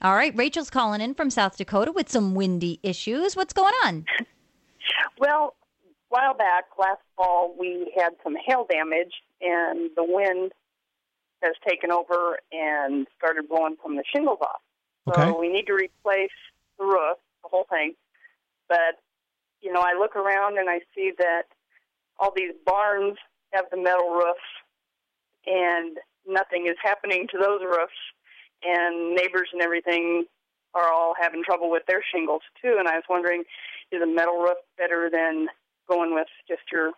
All right, Rachel's calling in from South Dakota with some windy issues. What's going on? Well, a while back, last fall, we had some hail damage, and the wind has taken over and started blowing some of the shingles off. So Okay. we need to replace the roof, the whole thing. But, you know, I look around and I see that all these barns have the metal roofs, and nothing is happening to those roofs. And neighbors and everything are all having trouble with their shingles, too. And I was wondering, is a metal roof better than going with just your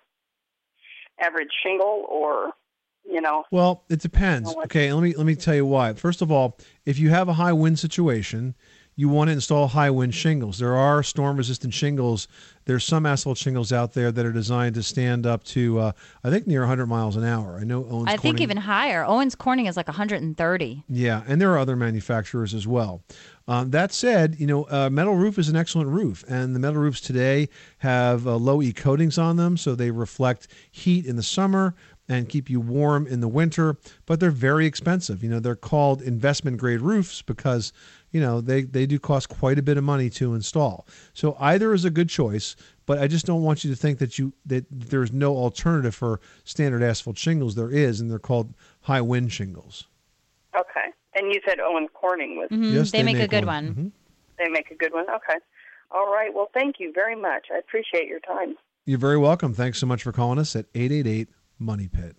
average shingle or, you know, Well, it depends. Okay, let me let me tell you why. First of all, if you have a high wind situation, you want to install high wind shingles. There are storm resistant shingles. There's some asphalt shingles out there that are designed to stand up to uh, I think near 100 miles an hour. I know Owens I think Corning- even higher. Owens Corning is like 130. Yeah, and there are other manufacturers as well. Um, that said, you know, uh, metal roof is an excellent roof, and the metal roofs today have uh, low E coatings on them, so they reflect heat in the summer and keep you warm in the winter. But they're very expensive. You know, they're called investment grade roofs because you know they they do cost quite a bit of money to install. So either is a good choice. But I just don't want you to think that you that there's no alternative for standard asphalt shingles. There is, and they're called high wind shingles. Okay. And you said Owen Corning was, Mhm, Yes, they, they make, a good one. one. Mhm. they make a good one. Okay. All right. Well, thank you very much. I appreciate your time. You're very welcome. Thanks so much for calling us at 888 Money Pit.